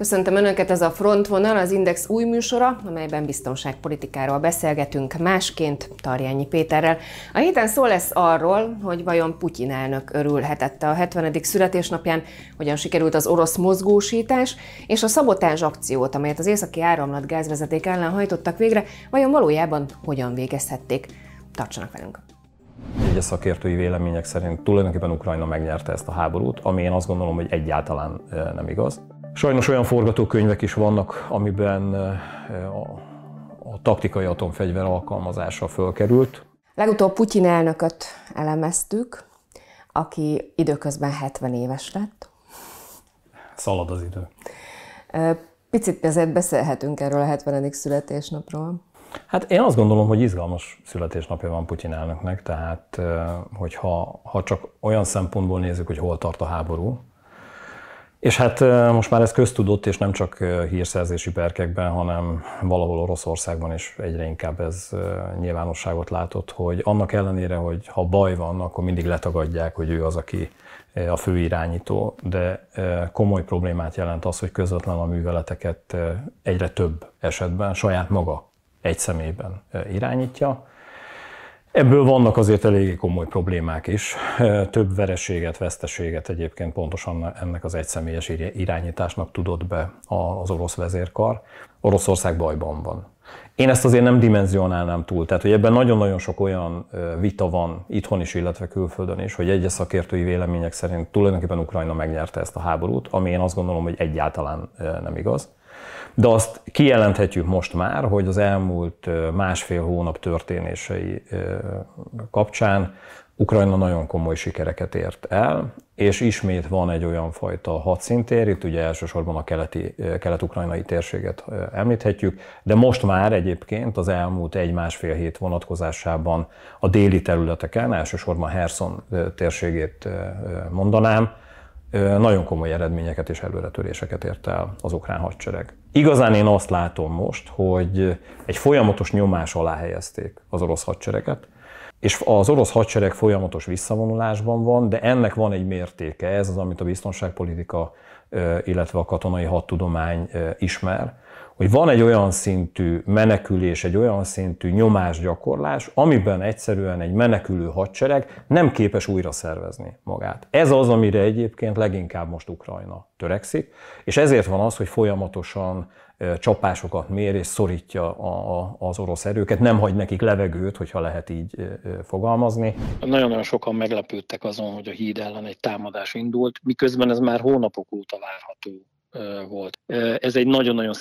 Köszöntöm Önöket, ez a Frontvonal, az Index új műsora, amelyben biztonságpolitikáról beszélgetünk másként Tarjányi Péterrel. A héten szó lesz arról, hogy vajon Putyin elnök örülhetette a 70. születésnapján, hogyan sikerült az orosz mozgósítás, és a szabotás akciót, amelyet az északi áramlat gázvezeték ellen hajtottak végre, vajon valójában hogyan végezhették. Tartsanak velünk! Egyes szakértői vélemények szerint tulajdonképpen Ukrajna megnyerte ezt a háborút, ami én azt gondolom, hogy egyáltalán nem igaz. Sajnos olyan forgatókönyvek is vannak, amiben a, a taktikai atomfegyver alkalmazása fölkerült. Legutóbb Putyin elnököt elemeztük, aki időközben 70 éves lett. Szalad az idő. Picit ezért beszélhetünk erről a 70. születésnapról. Hát én azt gondolom, hogy izgalmas születésnapja van Putyin elnöknek, tehát hogyha ha csak olyan szempontból nézzük, hogy hol tart a háború, és hát most már ez köztudott, és nem csak hírszerzési perkekben, hanem valahol Oroszországban is egyre inkább ez nyilvánosságot látott, hogy annak ellenére, hogy ha baj van, akkor mindig letagadják, hogy ő az, aki a fő irányító, de komoly problémát jelent az, hogy közvetlen a műveleteket egyre több esetben saját maga egy személyben irányítja. Ebből vannak azért eléggé komoly problémák is. Több vereséget, veszteséget egyébként pontosan ennek az egyszemélyes irányításnak tudott be az orosz vezérkar. Oroszország bajban van. Én ezt azért nem dimenzionálnám túl, tehát hogy ebben nagyon-nagyon sok olyan vita van itthon is, illetve külföldön is, hogy egyes szakértői vélemények szerint tulajdonképpen Ukrajna megnyerte ezt a háborút, ami én azt gondolom, hogy egyáltalán nem igaz. De azt kijelenthetjük most már, hogy az elmúlt másfél hónap történései kapcsán Ukrajna nagyon komoly sikereket ért el, és ismét van egy olyan fajta hadszintér, itt ugye elsősorban a keleti, kelet-ukrajnai térséget említhetjük, de most már egyébként az elmúlt egy-másfél hét vonatkozásában a déli területeken, elsősorban Herson térségét mondanám, nagyon komoly eredményeket és előretöréseket ért el az ukrán hadsereg. Igazán én azt látom most, hogy egy folyamatos nyomás alá helyezték az orosz hadsereget, és az orosz hadsereg folyamatos visszavonulásban van, de ennek van egy mértéke, ez az, amit a biztonságpolitika, illetve a katonai hadtudomány ismer, hogy van egy olyan szintű menekülés, egy olyan szintű nyomásgyakorlás, amiben egyszerűen egy menekülő hadsereg nem képes újra szervezni magát. Ez az, amire egyébként leginkább most Ukrajna törekszik, és ezért van az, hogy folyamatosan csapásokat mér és szorítja az orosz erőket, nem hagy nekik levegőt, hogyha lehet így fogalmazni. Nagyon-nagyon sokan meglepődtek azon, hogy a híd ellen egy támadás indult, miközben ez már hónapok óta várható volt. Ez egy nagyon-nagyon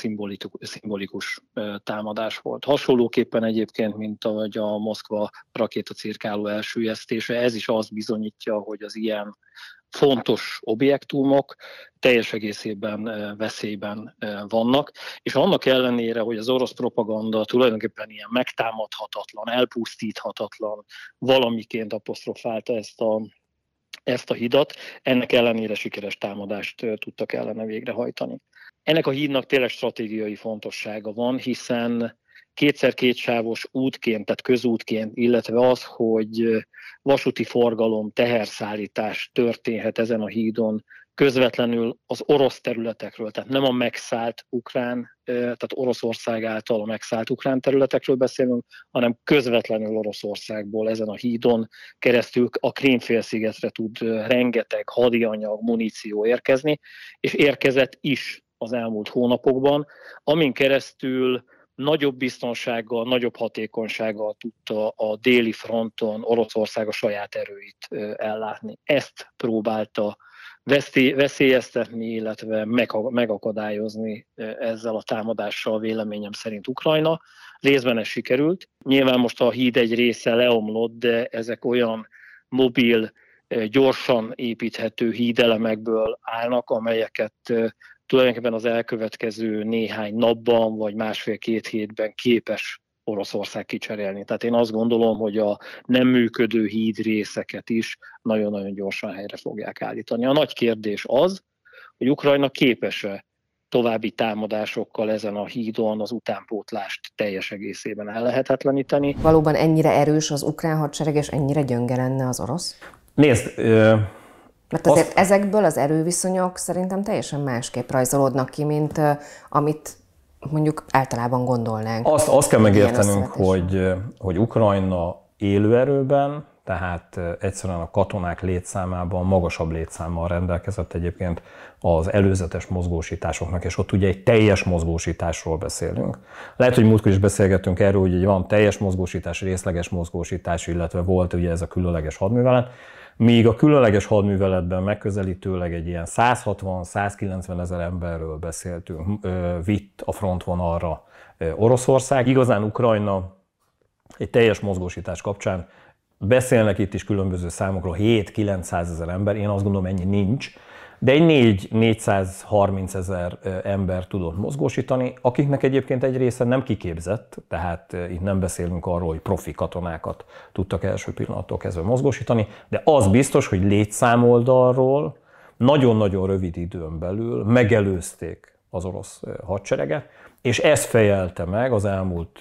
szimbolikus, támadás volt. Hasonlóképpen egyébként, mint ahogy a Moszkva rakétacirkáló elsüllyesztése, ez is azt bizonyítja, hogy az ilyen fontos objektumok teljes egészében veszélyben vannak, és annak ellenére, hogy az orosz propaganda tulajdonképpen ilyen megtámadhatatlan, elpusztíthatatlan valamiként apostrofálta ezt a ezt a hidat, ennek ellenére sikeres támadást tudtak ellene végrehajtani. Ennek a hídnak tényleg stratégiai fontossága van, hiszen kétszer kétsávos útként, tehát közútként, illetve az, hogy vasúti forgalom, teherszállítás történhet ezen a hídon közvetlenül az orosz területekről, tehát nem a megszállt ukrán, tehát Oroszország által a megszállt ukrán területekről beszélünk, hanem közvetlenül Oroszországból ezen a hídon keresztül a Krímfélszigetre tud rengeteg hadianyag, muníció érkezni, és érkezett is az elmúlt hónapokban, amin keresztül nagyobb biztonsággal, nagyobb hatékonysággal tudta a déli fronton Oroszország a saját erőit ellátni. Ezt próbálta veszélyeztetni, illetve megakadályozni ezzel a támadással véleményem szerint Ukrajna. Részben ez sikerült. Nyilván most a híd egy része leomlott, de ezek olyan mobil, gyorsan építhető hídelemekből állnak, amelyeket tulajdonképpen az elkövetkező néhány napban vagy másfél-két hétben képes Oroszország kicserélni. Tehát én azt gondolom, hogy a nem működő híd részeket is nagyon-nagyon gyorsan helyre fogják állítani. A nagy kérdés az, hogy Ukrajna képes-e további támadásokkal ezen a hídon az utánpótlást teljes egészében ellehetetleníteni. Valóban ennyire erős az ukrán hadsereg, és ennyire gyönge lenne az orosz? Nézd, Mert azért Azt... ezekből az erőviszonyok szerintem teljesen másképp rajzolódnak ki, mint amit mondjuk általában gondolnánk. Azt, azt kell megértenünk, hogy, hogy Ukrajna élőerőben, tehát egyszerűen a katonák létszámában magasabb létszámmal rendelkezett egyébként az előzetes mozgósításoknak, és ott ugye egy teljes mozgósításról beszélünk. Lehet, hogy múltkor is beszélgettünk erről, hogy van teljes mozgósítás, részleges mozgósítás, illetve volt ugye ez a különleges hadművelet, míg a különleges hadműveletben megközelítőleg egy ilyen 160-190 ezer emberről beszéltünk, vitt a frontvonalra Oroszország. Igazán Ukrajna egy teljes mozgósítás kapcsán beszélnek itt is különböző számokról, 7-900 ezer ember, én azt gondolom ennyi nincs, de egy 4-430 ezer ember tudott mozgósítani, akiknek egyébként egy része nem kiképzett, tehát itt nem beszélünk arról, hogy profi katonákat tudtak első pillanattól kezdve mozgósítani, de az biztos, hogy létszámoldalról nagyon-nagyon rövid időn belül megelőzték az orosz hadsereget, és ez fejelte meg az elmúlt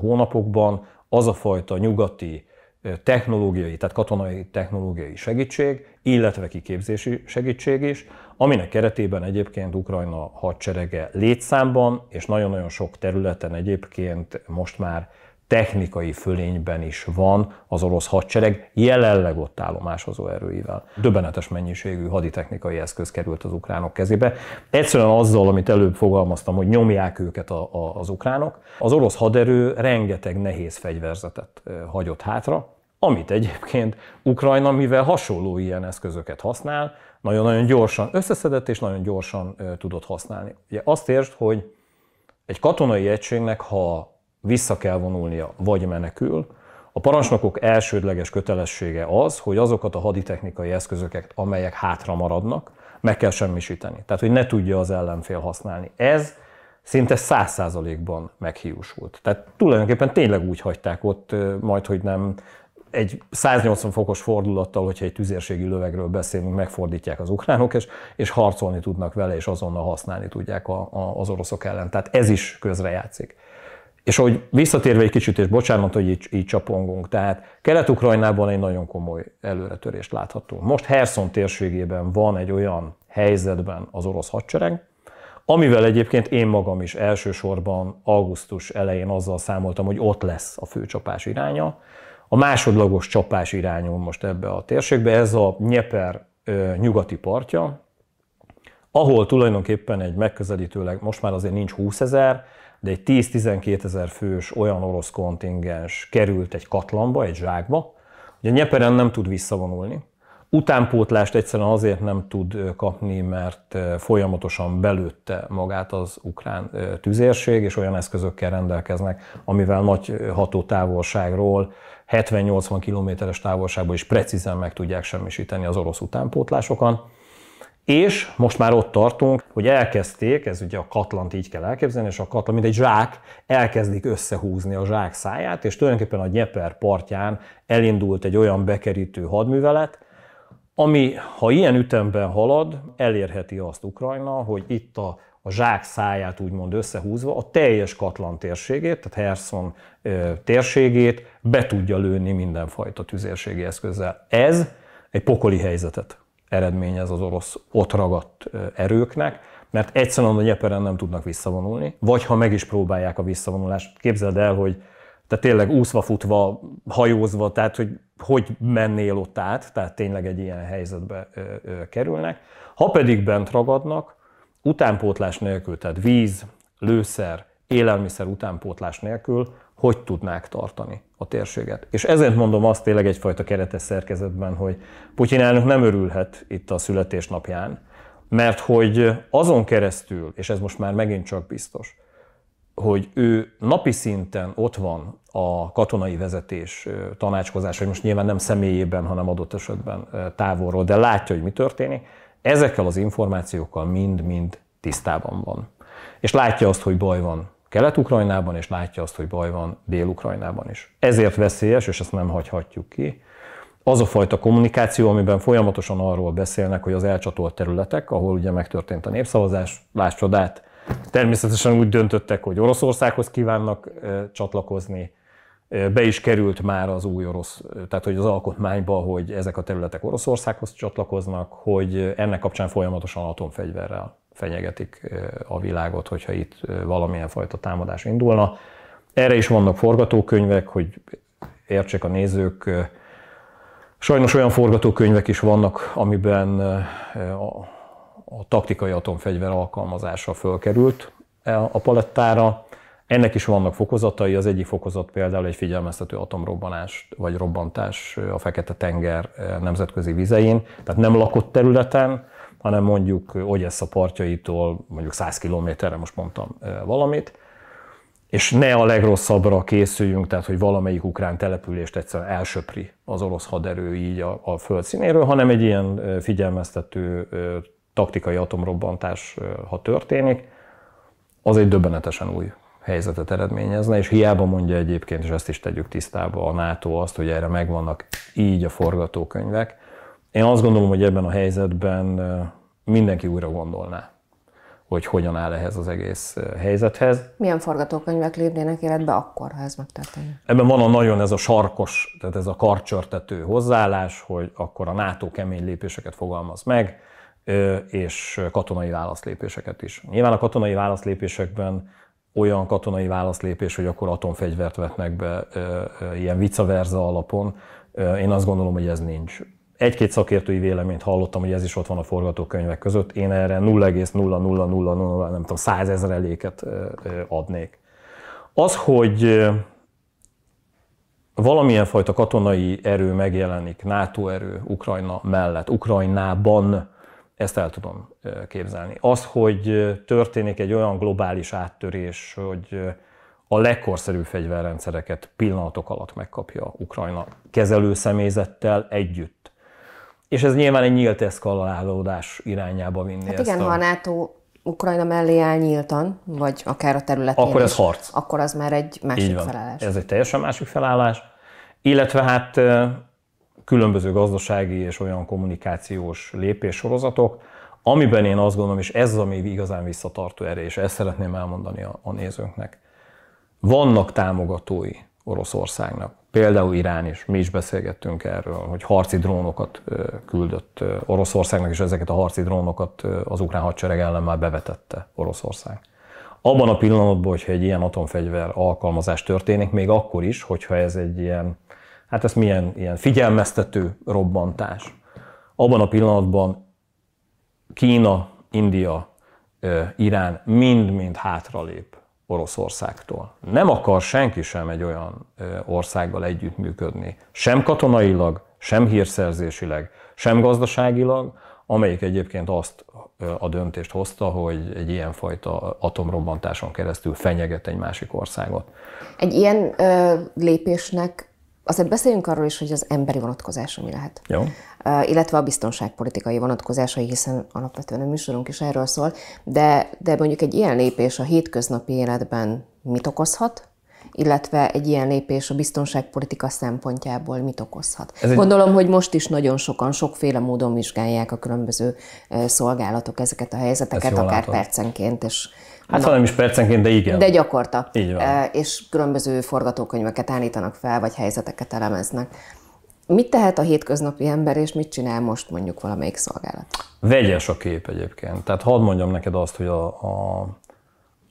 hónapokban az a fajta nyugati technológiai, tehát katonai technológiai segítség, illetve kiképzési segítség is, aminek keretében egyébként Ukrajna hadserege létszámban és nagyon-nagyon sok területen egyébként most már technikai fölényben is van az orosz hadsereg jelenleg ott állomásozó erőivel. Döbbenetes mennyiségű haditechnikai eszköz került az ukránok kezébe. Egyszerűen azzal, amit előbb fogalmaztam, hogy nyomják őket a, a, az ukránok, az orosz haderő rengeteg nehéz fegyverzetet hagyott hátra, amit egyébként Ukrajna, mivel hasonló ilyen eszközöket használ, nagyon-nagyon gyorsan összeszedett és nagyon gyorsan tudott használni. Ugye azt értsd, hogy egy katonai egységnek, ha vissza kell vonulnia, vagy menekül, a parancsnokok elsődleges kötelessége az, hogy azokat a haditechnikai eszközöket, amelyek hátra maradnak, meg kell semmisíteni. Tehát, hogy ne tudja az ellenfél használni. Ez szinte száz százalékban meghiúsult. Tehát tulajdonképpen tényleg úgy hagyták ott, majd hogy nem egy 180 fokos fordulattal, hogyha egy tüzérségi lövegről beszélünk, megfordítják az ukránok, és, és harcolni tudnak vele, és azonnal használni tudják a, a, az oroszok ellen. Tehát ez is közrejátszik. És hogy visszatérve egy kicsit, és bocsánat, hogy így, így csapongunk, tehát Kelet-Ukrajnában egy nagyon komoly előretörést láthatunk. Most Herson térségében van egy olyan helyzetben az orosz hadsereg, amivel egyébként én magam is elsősorban augusztus elején azzal számoltam, hogy ott lesz a főcsapás iránya. A másodlagos csapás irányul most ebbe a térségbe, ez a Nyeper nyugati partja, ahol tulajdonképpen egy megközelítőleg, most már azért nincs 20 ezer, de egy 10-12 ezer fős olyan orosz kontingens került egy katlanba, egy zsákba. Ugye Nyeperen nem tud visszavonulni. Utánpótlást egyszerűen azért nem tud kapni, mert folyamatosan belőtte magát az ukrán tüzérség, és olyan eszközökkel rendelkeznek, amivel nagy hatótávolságról, 70-80 kilométeres távolságból is precízen meg tudják semmisíteni az orosz utánpótlásokat. És most már ott tartunk, hogy elkezdték, ez ugye a katlant így kell elképzelni, és a katlan, mint egy zsák, elkezdik összehúzni a zsák száját, és tulajdonképpen a Nyeper partján elindult egy olyan bekerítő hadművelet, ami, ha ilyen ütemben halad, elérheti azt Ukrajna, hogy itt a, a zsák száját úgymond összehúzva a teljes Katlan térségét, tehát Herson térségét be tudja lőni mindenfajta tüzérségi eszközzel. Ez egy pokoli helyzetet eredményez az orosz ott ragadt erőknek, mert egyszerűen a Nyeperen nem tudnak visszavonulni, vagy ha meg is próbálják a visszavonulást, képzeld el, hogy te tényleg úszva, futva, hajózva, tehát hogy hogy mennél ott át, tehát tényleg egy ilyen helyzetbe ö, ö, kerülnek. Ha pedig bent ragadnak, utánpótlás nélkül, tehát víz, lőszer, élelmiszer utánpótlás nélkül, hogy tudnák tartani a térséget. És ezért mondom azt tényleg egyfajta keretes szerkezetben, hogy Putyin elnök nem örülhet itt a születésnapján, mert hogy azon keresztül, és ez most már megint csak biztos, hogy ő napi szinten ott van a katonai vezetés tanácskozás, hogy most nyilván nem személyében, hanem adott esetben távolról, de látja, hogy mi történik, ezekkel az információkkal mind-mind tisztában van. És látja azt, hogy baj van Kelet-Ukrajnában, és látja azt, hogy baj van Dél-Ukrajnában is. Ezért veszélyes, és ezt nem hagyhatjuk ki, az a fajta kommunikáció, amiben folyamatosan arról beszélnek, hogy az elcsatolt területek, ahol ugye megtörtént a népszavazás, láss csodát, természetesen úgy döntöttek, hogy Oroszországhoz kívánnak csatlakozni, be is került már az új orosz, tehát hogy az alkotmányba, hogy ezek a területek Oroszországhoz csatlakoznak, hogy ennek kapcsán folyamatosan atomfegyverrel fenyegetik a világot, hogyha itt valamilyen fajta támadás indulna. Erre is vannak forgatókönyvek, hogy értsék a nézők, sajnos olyan forgatókönyvek is vannak, amiben a, a taktikai atomfegyver alkalmazása fölkerült a palettára. Ennek is vannak fokozatai, az egyik fokozat például egy figyelmeztető atomrobbanás vagy robbantás a Fekete-tenger nemzetközi vizein, tehát nem lakott területen, hanem mondjuk Ogyessa partjaitól mondjuk 100 kilométerre, most mondtam valamit, és ne a legrosszabbra készüljünk, tehát hogy valamelyik ukrán települést egyszerűen elsöpri az orosz haderő így a, a földszínéről, hanem egy ilyen figyelmeztető taktikai atomrobbantás, ha történik, az egy döbbenetesen új helyzetet eredményezne, és hiába mondja egyébként, és ezt is tegyük tisztába a NATO azt, hogy erre megvannak így a forgatókönyvek. Én azt gondolom, hogy ebben a helyzetben mindenki újra gondolná, hogy hogyan áll ehhez az egész helyzethez. Milyen forgatókönyvek lépnének életbe akkor, ha ez megtörténik? Ebben van a nagyon ez a sarkos, tehát ez a karcsörtető hozzáállás, hogy akkor a NATO kemény lépéseket fogalmaz meg, és katonai válaszlépéseket is. Nyilván a katonai válaszlépésekben olyan katonai válaszlépés, hogy akkor atomfegyvert vetnek be ilyen vice versa alapon. Én azt gondolom, hogy ez nincs. Egy-két szakértői véleményt hallottam, hogy ez is ott van a forgatókönyvek között. Én erre 0,0000 nem tudom, százezereléket adnék. Az, hogy valamilyen fajta katonai erő megjelenik, NATO erő Ukrajna mellett, Ukrajnában, ezt el tudom képzelni. Az, hogy történik egy olyan globális áttörés, hogy a legkorszerűbb fegyverrendszereket pillanatok alatt megkapja Ukrajna kezelő személyzettel együtt. És ez nyilván egy nyílt eszkalálódás irányába vinni. Hát igen, a... ha a NATO Ukrajna mellé áll nyíltan, vagy akár a területén Akkor ez is, harc. Akkor az már egy másik felállás. Ez egy teljesen másik felállás. Illetve hát különböző gazdasági és olyan kommunikációs lépéssorozatok, amiben én azt gondolom, és ez az, ami igazán visszatartó erre, és ezt szeretném elmondani a, a nézőknek. Vannak támogatói Oroszországnak, például Irán is, mi is beszélgettünk erről, hogy harci drónokat küldött Oroszországnak, és ezeket a harci drónokat az ukrán hadsereg ellen már bevetette Oroszország. Abban a pillanatban, hogyha egy ilyen atomfegyver alkalmazás történik, még akkor is, hogyha ez egy ilyen hát ez milyen ilyen figyelmeztető robbantás. Abban a pillanatban Kína, India, Irán mind-mind hátralép Oroszországtól. Nem akar senki sem egy olyan országgal együttműködni, sem katonailag, sem hírszerzésileg, sem gazdaságilag, amelyik egyébként azt a döntést hozta, hogy egy ilyenfajta atomrobbantáson keresztül fenyeget egy másik országot. Egy ilyen ö, lépésnek Azért beszéljünk arról is, hogy az emberi vonatkozása mi lehet. Jó. Uh, illetve a biztonságpolitikai vonatkozásai, hiszen alapvetően a műsorunk is erről szól, de, de mondjuk egy ilyen lépés a hétköznapi életben mit okozhat, illetve egy ilyen lépés a biztonságpolitika szempontjából mit okozhat. Ez Gondolom, egy... hogy most is nagyon sokan, sokféle módon vizsgálják a különböző szolgálatok ezeket a helyzeteket, akár látod. percenként, és Hát ha nem is percenként, de igen. De gyakorta. Így van. És különböző forgatókönyveket állítanak fel, vagy helyzeteket elemeznek. Mit tehet a hétköznapi ember, és mit csinál most mondjuk valamelyik szolgálat? Vegyes a kép egyébként. Tehát hadd mondjam neked azt, hogy a, a,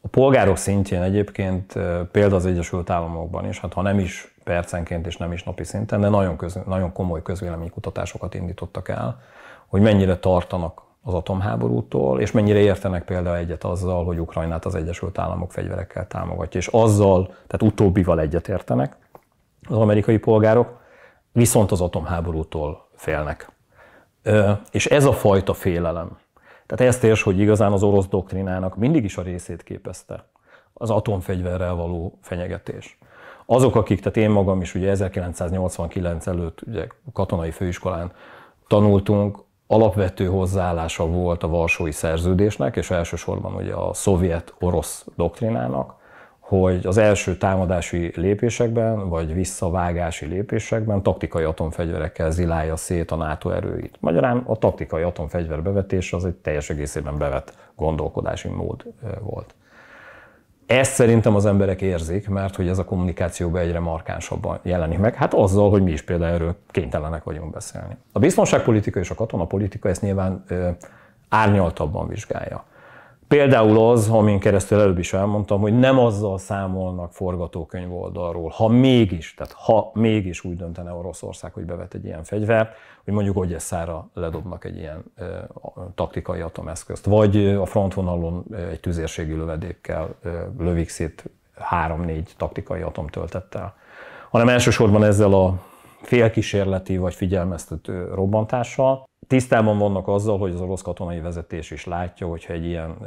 a polgárok szintjén egyébként például az Egyesült Államokban is, hát ha nem is percenként és nem is napi szinten, de nagyon, köz, nagyon komoly közvéleménykutatásokat indítottak el, hogy mennyire tartanak az atomháborútól, és mennyire értenek például egyet azzal, hogy Ukrajnát az Egyesült Államok fegyverekkel támogatja, és azzal, tehát utóbbival egyet értenek az amerikai polgárok, viszont az atomháborútól félnek. És ez a fajta félelem, tehát ezt érts, hogy igazán az orosz doktrinának mindig is a részét képezte az atomfegyverrel való fenyegetés. Azok, akik, tehát én magam is ugye 1989 előtt ugye katonai főiskolán tanultunk, alapvető hozzáállása volt a Varsói Szerződésnek, és elsősorban ugye a szovjet-orosz doktrinának, hogy az első támadási lépésekben, vagy visszavágási lépésekben taktikai atomfegyverekkel zilálja szét a NATO erőit. Magyarán a taktikai atomfegyver bevetése az egy teljes egészében bevett gondolkodási mód volt. Ezt szerintem az emberek érzik, mert hogy ez a kommunikációban egyre markánsabban jelenik meg. Hát azzal, hogy mi is például erről kénytelenek vagyunk beszélni. A biztonságpolitika és a katonapolitika ezt nyilván ö, árnyaltabban vizsgálja. Például az, amin keresztül előbb is elmondtam, hogy nem azzal számolnak forgatókönyv oldalról, ha mégis, tehát ha mégis úgy döntene Oroszország, hogy bevet egy ilyen fegyvert, hogy mondjuk Odesszára ledobnak egy ilyen e, taktikai atomeszközt, vagy a frontvonalon egy tüzérségi lövedékkel e, lövik szét három-négy taktikai atomtöltettel, hanem elsősorban ezzel a félkísérleti vagy figyelmeztető robbantással, tisztában vannak azzal, hogy az orosz katonai vezetés is látja, hogyha egy ilyen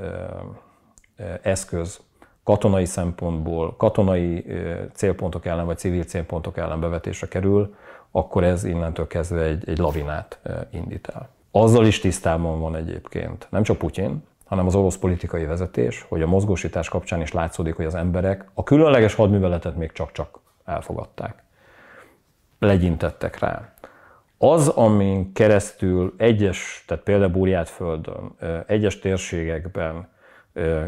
eszköz katonai szempontból, katonai célpontok ellen vagy civil célpontok ellen bevetésre kerül, akkor ez innentől kezdve egy, egy lavinát indít el. Azzal is tisztában van egyébként nem csak Putyin, hanem az orosz politikai vezetés, hogy a mozgósítás kapcsán is látszódik, hogy az emberek a különleges hadműveletet még csak-csak elfogadták. Legyintettek rá. Az, amin keresztül egyes, tehát például földön, egyes térségekben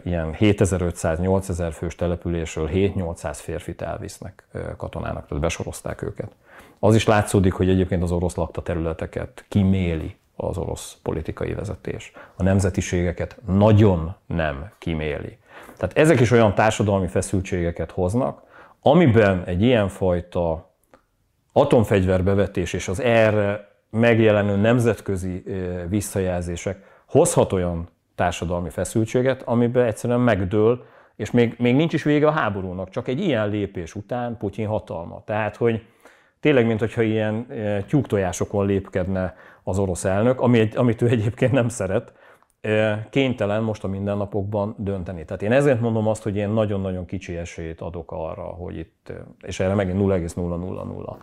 ilyen 7500-8000 fős településről 7-800 férfit elvisznek katonának, tehát besorozták őket. Az is látszódik, hogy egyébként az orosz lakta területeket kiméli az orosz politikai vezetés. A nemzetiségeket nagyon nem kiméli. Tehát ezek is olyan társadalmi feszültségeket hoznak, amiben egy ilyenfajta atomfegyverbevetés és az erre megjelenő nemzetközi visszajelzések hozhat olyan társadalmi feszültséget, amiben egyszerűen megdől, és még, még nincs is vége a háborúnak, csak egy ilyen lépés után Putyin hatalma. Tehát, hogy tényleg, mintha ilyen tyúktojásokon lépkedne az orosz elnök, ami, amit ő egyébként nem szeret, kénytelen most a mindennapokban dönteni. Tehát én ezért mondom azt, hogy én nagyon-nagyon kicsi esélyt adok arra, hogy itt, és erre megint 0,000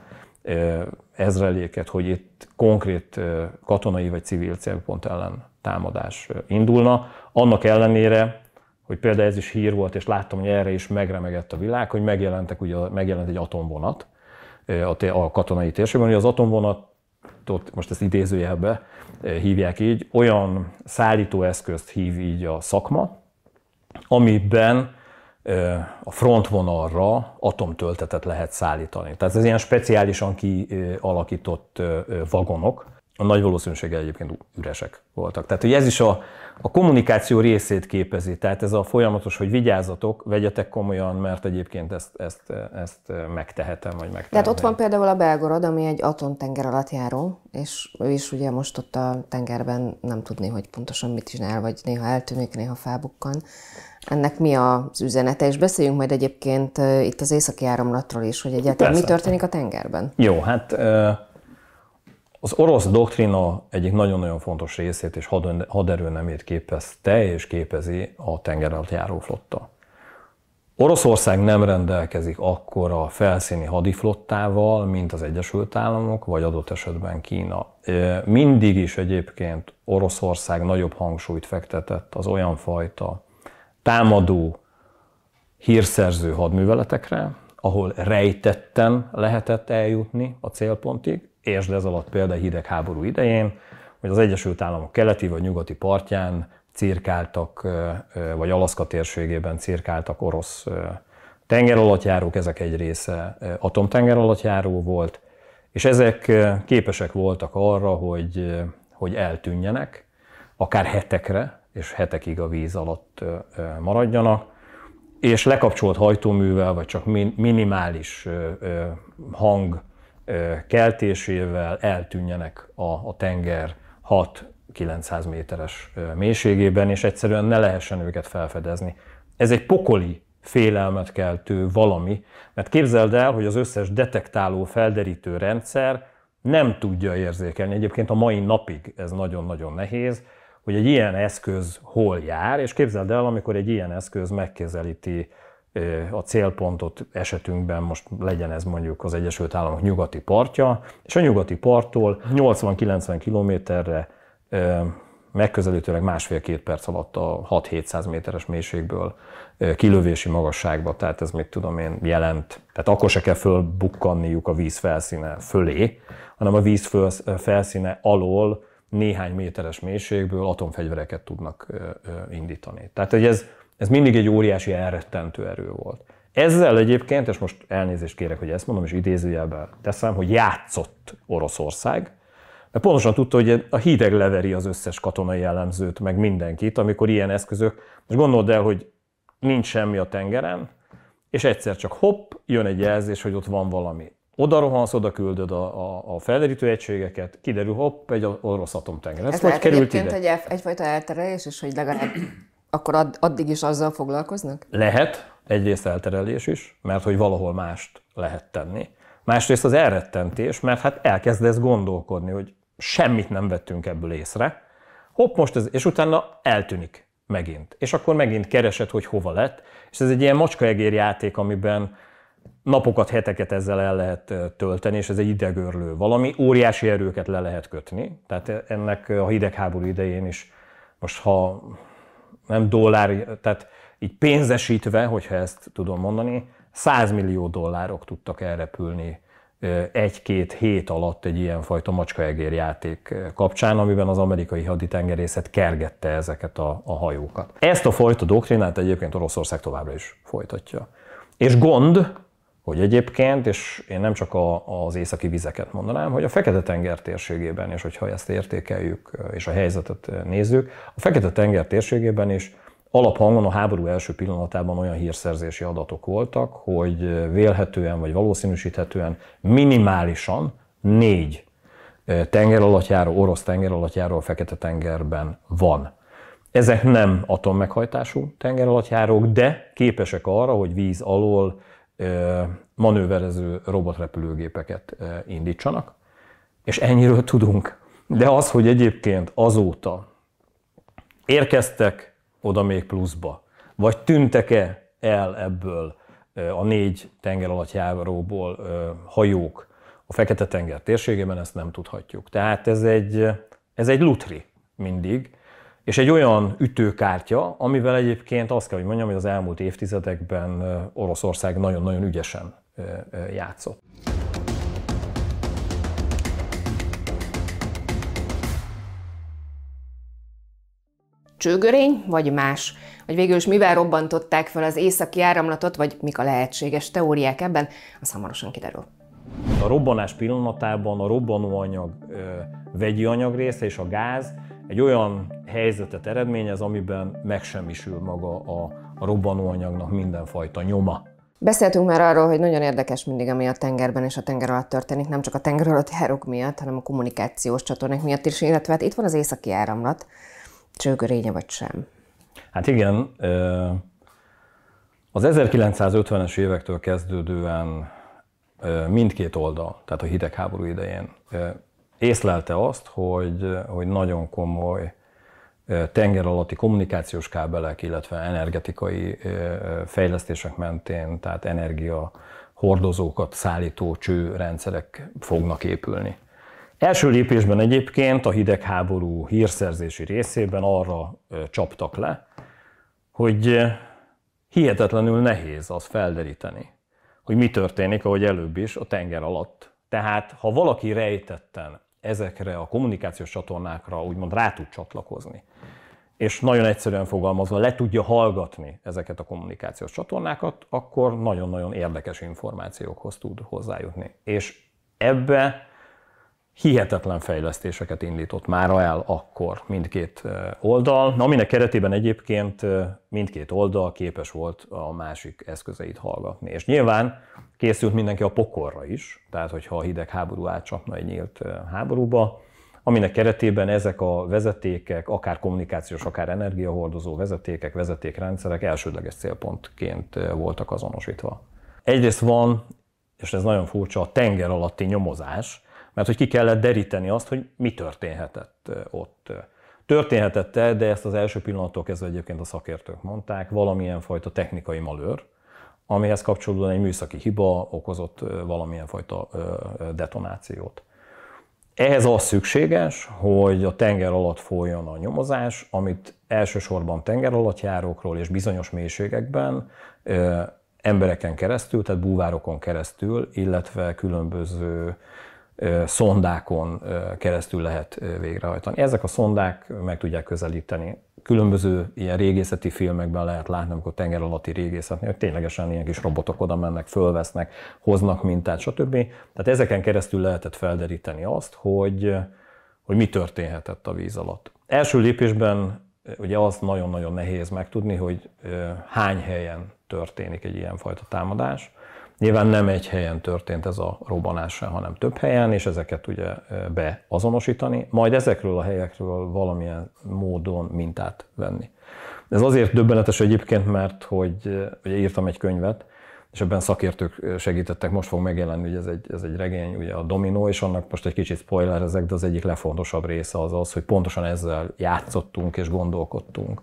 ezreléket, hogy itt konkrét katonai vagy civil célpont ellen támadás indulna. Annak ellenére, hogy például ez is hír volt, és láttam, hogy erre is megremegett a világ, hogy megjelentek, ugye megjelent egy atomvonat a katonai térségben, hogy az atomvonat most ezt idézőjelbe hívják így, olyan szállítóeszközt hív így a szakma, amiben a frontvonalra atomtöltetet lehet szállítani. Tehát ez ilyen speciálisan kialakított vagonok, a nagy valószínűséggel egyébként üresek voltak. Tehát hogy ez is a, a kommunikáció részét képezi. Tehát ez a folyamatos, hogy vigyázzatok, vegyetek komolyan, mert egyébként ezt, ezt, ezt megtehetem, vagy megtehetem. Tehát ott van például a Belgorod, ami egy atomtenger alatt járó, és ő is ugye most ott a tengerben nem tudni, hogy pontosan mit csinál, vagy néha eltűnik, néha felbukkan. Ennek mi az üzenete? És beszéljünk majd egyébként itt az északi áramlatról is, hogy egyáltalán Persze. mi történik a tengerben. Jó, hát az orosz doktrina egyik nagyon-nagyon fontos részét és haderőnemét képezte és képezi a tenger alatt járó. Oroszország nem rendelkezik akkora felszíni hadiflottával, mint az Egyesült Államok, vagy adott esetben Kína. Mindig is egyébként Oroszország nagyobb hangsúlyt fektetett az olyan fajta támadó, hírszerző hadműveletekre, ahol rejtetten lehetett eljutni a célpontig, értsd ez alatt például hidegháború idején, hogy az Egyesült Államok keleti vagy nyugati partján cirkáltak, vagy Alaszka térségében cirkáltak orosz tengeralattjárók, ezek egy része atomtengeralattjáró volt, és ezek képesek voltak arra, hogy, hogy eltűnjenek, akár hetekre, és hetekig a víz alatt maradjanak, és lekapcsolt hajtóművel, vagy csak minimális hang keltésével eltűnjenek a, a tenger 6-900 méteres mélységében, és egyszerűen ne lehessen őket felfedezni. Ez egy pokoli félelmet keltő valami, mert képzeld el, hogy az összes detektáló, felderítő rendszer nem tudja érzékelni. Egyébként a mai napig ez nagyon-nagyon nehéz, hogy egy ilyen eszköz hol jár, és képzeld el, amikor egy ilyen eszköz megkezelíti a célpontot esetünkben most legyen ez mondjuk az Egyesült Államok nyugati partja, és a nyugati parttól 80-90 kilométerre megközelítőleg másfél-két perc alatt a 6-700 méteres mélységből kilövési magasságba, tehát ez mit tudom én jelent. Tehát akkor se kell fölbukkanniuk a víz felszíne fölé, hanem a víz felszíne alól néhány méteres mélységből atomfegyvereket tudnak indítani. Tehát hogy ez Ez mindig egy óriási elrettentő erő volt. Ezzel egyébként, és most elnézést kérek, hogy ezt mondom, és idézőjelben teszem, hogy játszott Oroszország, mert pontosan tudta, hogy a hideg leveri az összes katonai jellemzőt, meg mindenkit, amikor ilyen eszközök, most gondold el, hogy nincs semmi a tengeren, és egyszer csak hopp, jön egy jelzés, hogy ott van valami. Oda rohansz, oda küldöd a, a, a felderítő egységeket, kiderül, hopp, egy orosz atomtenger. Ez, Ez lehet került ide? egy, egyfajta elterelés, és hogy legalább akkor add, addig is azzal foglalkoznak? Lehet, egyrészt elterelés is, mert hogy valahol mást lehet tenni. Másrészt az elrettentés, mert hát elkezdesz gondolkodni, hogy semmit nem vettünk ebből észre, hopp, most ez, és utána eltűnik megint. És akkor megint keresed, hogy hova lett, és ez egy ilyen macskaegér játék, amiben napokat, heteket ezzel el lehet tölteni, és ez egy idegörlő valami, óriási erőket le lehet kötni. Tehát ennek a hidegháború idején is, most ha nem dollár, tehát így pénzesítve, hogyha ezt tudom mondani, 100 millió dollárok tudtak elrepülni egy-két hét alatt egy ilyenfajta macskaegér játék kapcsán, amiben az amerikai haditengerészet kergette ezeket a, a hajókat. Ezt a fajta doktrinát egyébként Oroszország továbbra is folytatja. És gond, hogy egyébként, és én nem csak a, az északi vizeket mondanám, hogy a Fekete-tenger térségében, és hogyha ezt értékeljük, és a helyzetet nézzük, a Fekete-tenger térségében is alaphangon a háború első pillanatában olyan hírszerzési adatok voltak, hogy vélhetően vagy valószínűsíthetően minimálisan négy tengeralattjáró, orosz tengeralattjáró a Fekete-tengerben van. Ezek nem atommeghajtású tengeralattjárók, de képesek arra, hogy víz alól manőverező robotrepülőgépeket indítsanak, és ennyiről tudunk. De az, hogy egyébként azóta érkeztek oda még pluszba? Vagy tűntek-e el ebből a négy tenger alatt járóból hajók a Fekete-tenger térségében, ezt nem tudhatjuk. Tehát ez egy, ez egy lutri mindig, és egy olyan ütőkártya, amivel egyébként azt kell, hogy mondjam, hogy az elmúlt évtizedekben Oroszország nagyon-nagyon ügyesen játszott. csőgörény, vagy más? Vagy végül is mivel robbantották fel az északi áramlatot, vagy mik a lehetséges teóriák ebben, az hamarosan kiderül. A robbanás pillanatában a robbanóanyag vegyi anyag része és a gáz egy olyan helyzetet eredményez, amiben megsemmisül maga a, a robbanóanyagnak mindenfajta nyoma. Beszéltünk már arról, hogy nagyon érdekes mindig, ami a tengerben és a tenger alatt történik, nem csak a tenger alatt járók miatt, hanem a kommunikációs csatornák miatt is, illetve hát itt van az északi áramlat, csőgörénye vagy sem. Hát igen, az 1950-es évektől kezdődően mindkét oldal, tehát a hidegháború idején észlelte azt, hogy, hogy nagyon komoly tenger alatti kommunikációs kábelek, illetve energetikai fejlesztések mentén, tehát energia hordozókat szállító csőrendszerek fognak épülni. Első lépésben egyébként a hidegháború hírszerzési részében arra csaptak le, hogy hihetetlenül nehéz az felderíteni, hogy mi történik, ahogy előbb is, a tenger alatt. Tehát, ha valaki rejtetten ezekre a kommunikációs csatornákra úgymond rá tud csatlakozni, és nagyon egyszerűen fogalmazva le tudja hallgatni ezeket a kommunikációs csatornákat, akkor nagyon-nagyon érdekes információkhoz tud hozzájutni. És ebbe hihetetlen fejlesztéseket indított már el akkor mindkét oldal, aminek keretében egyébként mindkét oldal képes volt a másik eszközeit hallgatni. És nyilván készült mindenki a pokorra is, tehát hogyha a hidegháború átcsapna egy nyílt háborúba, aminek keretében ezek a vezetékek, akár kommunikációs, akár energiahordozó vezetékek, vezetékrendszerek elsődleges célpontként voltak azonosítva. Egyrészt van, és ez nagyon furcsa, a tenger alatti nyomozás, mert hogy ki kellett deríteni azt, hogy mi történhetett ott. Történhetett-e, de ezt az első pillanattól kezdve egyébként a szakértők mondták, valamilyen fajta technikai malőr, amihez kapcsolódóan egy műszaki hiba okozott valamilyen fajta detonációt. Ehhez az szükséges, hogy a tenger alatt folyjon a nyomozás, amit elsősorban tenger alatt járókról és bizonyos mélységekben embereken keresztül, tehát búvárokon keresztül, illetve különböző szondákon keresztül lehet végrehajtani. Ezek a szondák meg tudják közelíteni. Különböző ilyen régészeti filmekben lehet látni, amikor tenger alatti régészetnél, hogy ténylegesen ilyen kis robotok oda mennek, fölvesznek, hoznak mintát, stb. Tehát ezeken keresztül lehetett felderíteni azt, hogy, hogy mi történhetett a víz alatt. Első lépésben ugye az nagyon-nagyon nehéz megtudni, hogy hány helyen történik egy ilyenfajta támadás. Nyilván nem egy helyen történt ez a robbanás hanem több helyen, és ezeket ugye beazonosítani, majd ezekről a helyekről valamilyen módon mintát venni. Ez azért döbbenetes egyébként, mert hogy ugye írtam egy könyvet, és ebben szakértők segítettek, most fog megjelenni, hogy ez egy, ez egy regény, ugye a Domino, és annak most egy kicsit spoiler ezek, de az egyik legfontosabb része az az, hogy pontosan ezzel játszottunk és gondolkodtunk,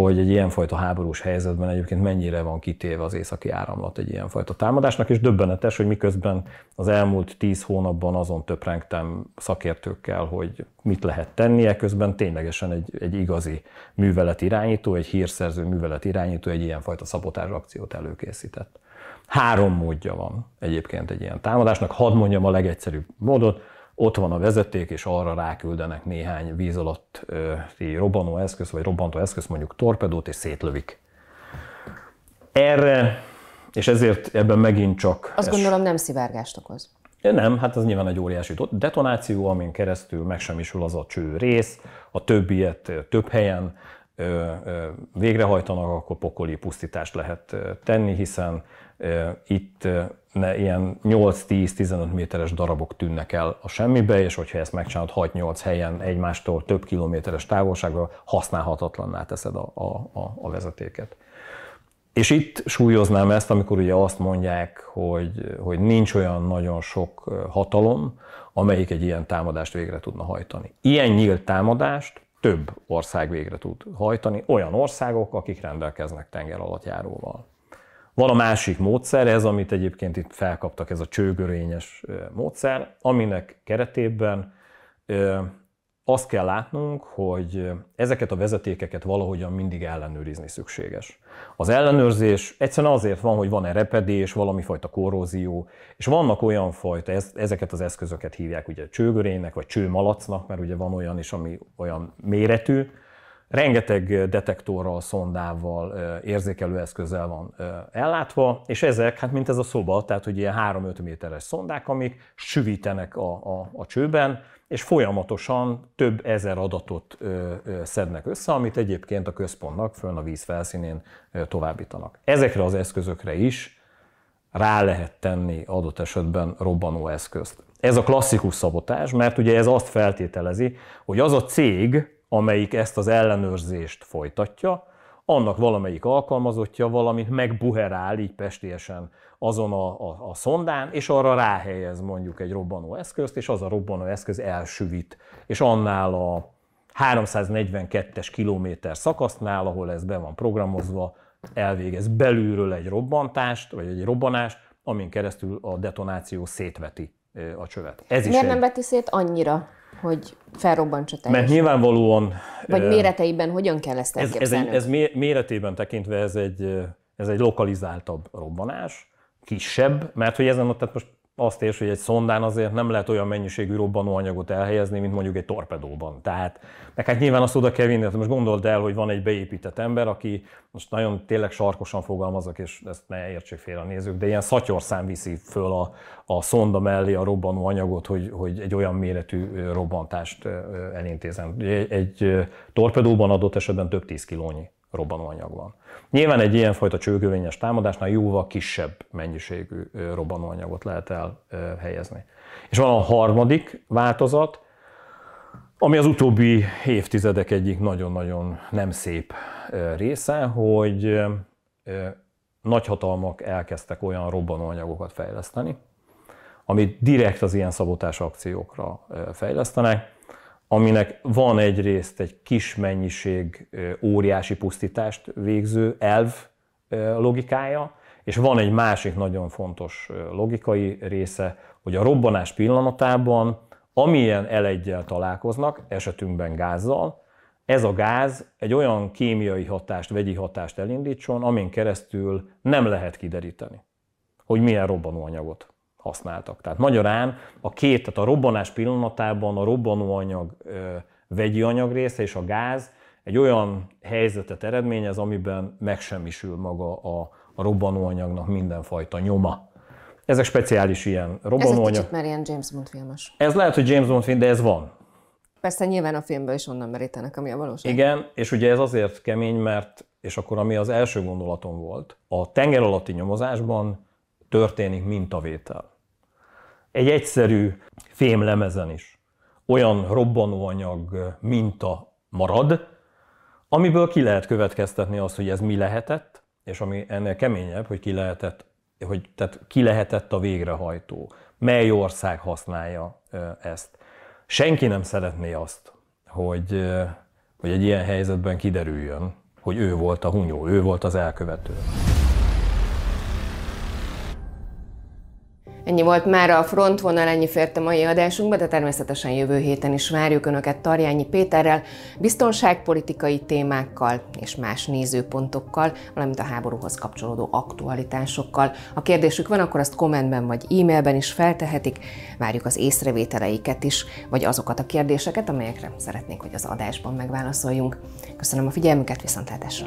hogy egy ilyenfajta háborús helyzetben egyébként mennyire van kitéve az északi áramlat egy ilyenfajta támadásnak, és döbbenetes, hogy miközben az elmúlt tíz hónapban azon töprengtem szakértőkkel, hogy mit lehet tennie, közben ténylegesen egy, egy igazi művelet irányító, egy hírszerző művelet irányító egy ilyenfajta szabotás akciót előkészített. Három módja van egyébként egy ilyen támadásnak, hadd mondjam a legegyszerűbb módot, ott van a vezeték, és arra ráküldenek néhány víz alatti robbanó eszköz, vagy robbantó eszköz, mondjuk torpedót, és szétlövik. Erre, és ezért ebben megint csak... Azt es... gondolom nem szivárgást okoz. Nem, hát az nyilván egy óriási detonáció, amin keresztül megsemmisül az a cső rész, a többiet több helyen végrehajtanak, akkor pokoli pusztítást lehet tenni, hiszen itt ne, ilyen 8-10-15 méteres darabok tűnnek el a semmibe, és hogyha ezt megcsinálod 6-8 helyen egymástól több kilométeres távolságra, használhatatlanná teszed a, a, a, a vezetéket. És itt súlyoznám ezt, amikor ugye azt mondják, hogy, hogy nincs olyan nagyon sok hatalom, amelyik egy ilyen támadást végre tudna hajtani. Ilyen nyílt támadást több ország végre tud hajtani, olyan országok, akik rendelkeznek tenger alatt járóval. Van a másik módszer, ez, amit egyébként itt felkaptak, ez a csőgörényes módszer, aminek keretében azt kell látnunk, hogy ezeket a vezetékeket valahogyan mindig ellenőrizni szükséges. Az ellenőrzés egyszerűen azért van, hogy van-e repedés, valami fajta korrózió, és vannak olyan fajta, ezeket az eszközöket hívják ugye csőgörénynek, vagy csőmalacnak, mert ugye van olyan is, ami olyan méretű, rengeteg detektorral, szondával, érzékelő eszközzel van ellátva, és ezek, hát mint ez a szoba, tehát hogy ilyen 3-5 méteres szondák, amik süvítenek a, a, a csőben, és folyamatosan több ezer adatot szednek össze, amit egyébként a központnak fönn a víz felszínén továbbítanak. Ezekre az eszközökre is rá lehet tenni adott esetben robbanó eszközt. Ez a klasszikus szabotás, mert ugye ez azt feltételezi, hogy az a cég, amelyik ezt az ellenőrzést folytatja, annak valamelyik alkalmazottja valamit megbuherál így pestésen azon a, a, a szondán, és arra ráhelyez mondjuk egy robbanó eszközt, és az a robbanó eszköz elsüvít, és annál a 342-es kilométer szakasznál, ahol ez be van programozva, elvégez belülről egy robbantást, vagy egy robbanást, amin keresztül a detonáció szétveti a csövet. Ez Miért is nem egy... veti szét annyira? Hogy felrobbantsa teljesen. Mert nyilvánvalóan... Vagy méreteiben hogyan kell ezt elképzelni? Ez, ez, ez méretében tekintve ez egy, ez egy lokalizáltabb robbanás, kisebb, mert hogy ezen, tehát most azt érts, hogy egy szondán azért nem lehet olyan mennyiségű robbanóanyagot elhelyezni, mint mondjuk egy torpedóban. Tehát, meg hát nyilván azt oda kell vinni, most gondold el, hogy van egy beépített ember, aki most nagyon tényleg sarkosan fogalmazok, és ezt ne értsék félre a nézők, de ilyen szatyorszám viszi föl a, a szonda mellé a robbanóanyagot, hogy, hogy egy olyan méretű robbantást elintézem. Egy, egy torpedóban adott esetben több tíz kilónyi robbanóanyag van. Nyilván egy ilyenfajta csőgövényes támadásnál jóval kisebb mennyiségű robbanóanyagot lehet elhelyezni. És van a harmadik változat, ami az utóbbi évtizedek egyik nagyon-nagyon nem szép része, hogy nagyhatalmak elkezdtek olyan robbanóanyagokat fejleszteni, amit direkt az ilyen szabotás akciókra fejlesztenek, aminek van egyrészt egy kis mennyiség óriási pusztítást végző elv logikája, és van egy másik nagyon fontos logikai része, hogy a robbanás pillanatában, amilyen elegyel találkoznak, esetünkben gázzal, ez a gáz egy olyan kémiai hatást, vegyi hatást elindítson, amin keresztül nem lehet kideríteni, hogy milyen robbanóanyagot használtak. Tehát magyarán a két, tehát a robbanás pillanatában a robbanóanyag vegyi anyag része és a gáz egy olyan helyzetet eredményez, amiben megsemmisül maga a, a robbanóanyagnak mindenfajta nyoma. Ezek speciális ilyen robbanóanyag. Ez egy kicsit már ilyen James Bond filmes. Ez lehet, hogy James Bond film, de ez van. Persze nyilván a filmből is onnan merítenek, ami a valóság. Igen, és ugye ez azért kemény, mert, és akkor ami az első gondolatom volt, a tenger alatti nyomozásban történik mintavétel. Egy egyszerű fémlemezen is olyan robbanóanyag minta marad, amiből ki lehet következtetni azt, hogy ez mi lehetett, és ami ennél keményebb, hogy ki lehetett, hogy, tehát ki lehetett a végrehajtó, mely ország használja ezt. Senki nem szeretné azt, hogy, hogy egy ilyen helyzetben kiderüljön, hogy ő volt a hunyó, ő volt az elkövető. Ennyi volt már a frontvonal, ennyi fért a mai adásunkba, de természetesen jövő héten is várjuk Önöket Tarjányi Péterrel, biztonságpolitikai témákkal és más nézőpontokkal, valamint a háborúhoz kapcsolódó aktualitásokkal. Ha kérdésük van, akkor azt kommentben vagy e-mailben is feltehetik, várjuk az észrevételeiket is, vagy azokat a kérdéseket, amelyekre szeretnénk, hogy az adásban megválaszoljunk. Köszönöm a figyelmüket, viszontlátásra!